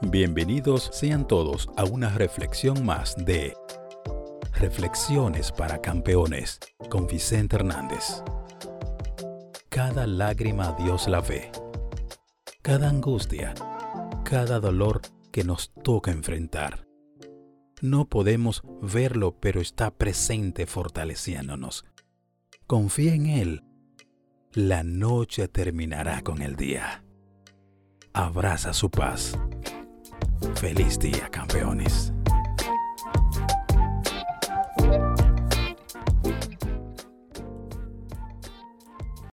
Bienvenidos sean todos a una reflexión más de Reflexiones para Campeones con Vicente Hernández. Cada lágrima Dios la ve. Cada angustia, cada dolor que nos toca enfrentar. No podemos verlo, pero está presente fortaleciéndonos. Confía en Él. La noche terminará con el día. Abraza su paz. Feliz día, campeones.